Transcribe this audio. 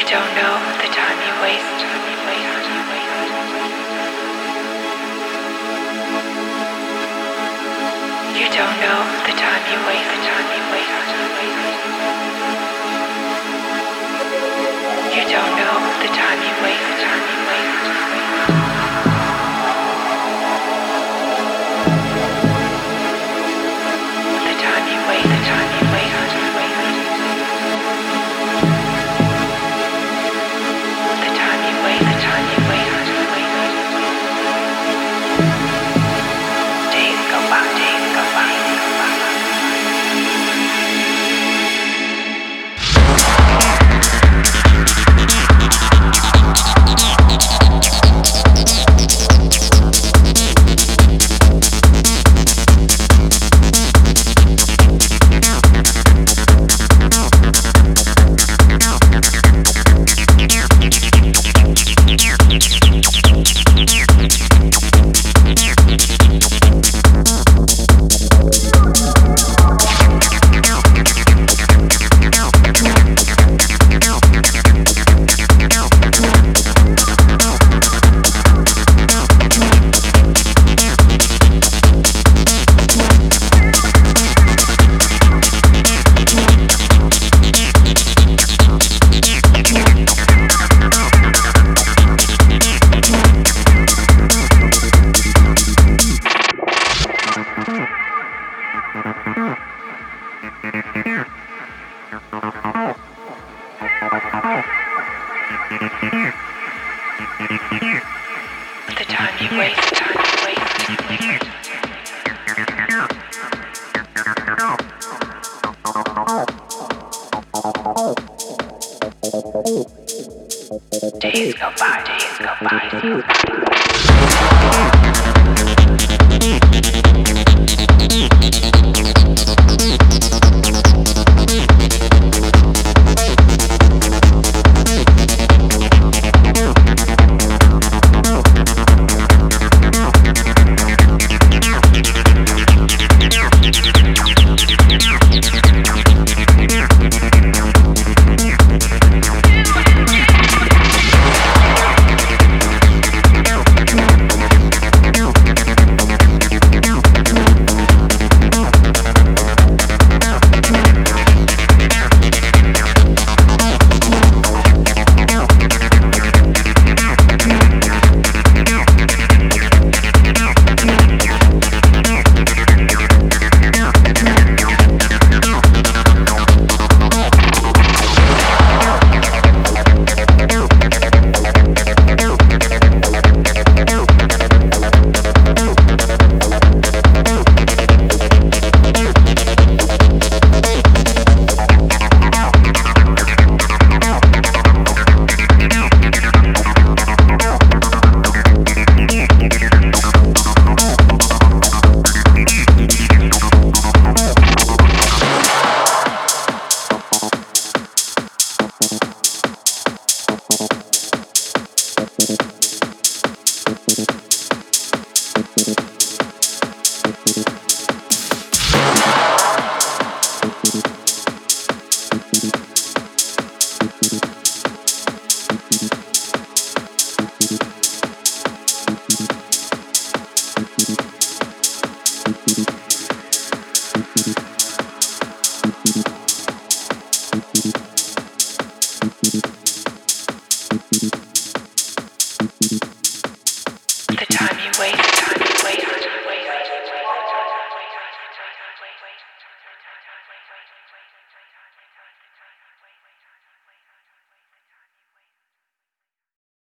Know the time you waste. Time. You waste. You don't know the time you waste. The time you waste. Time you waste. By. Days go by. Days go by.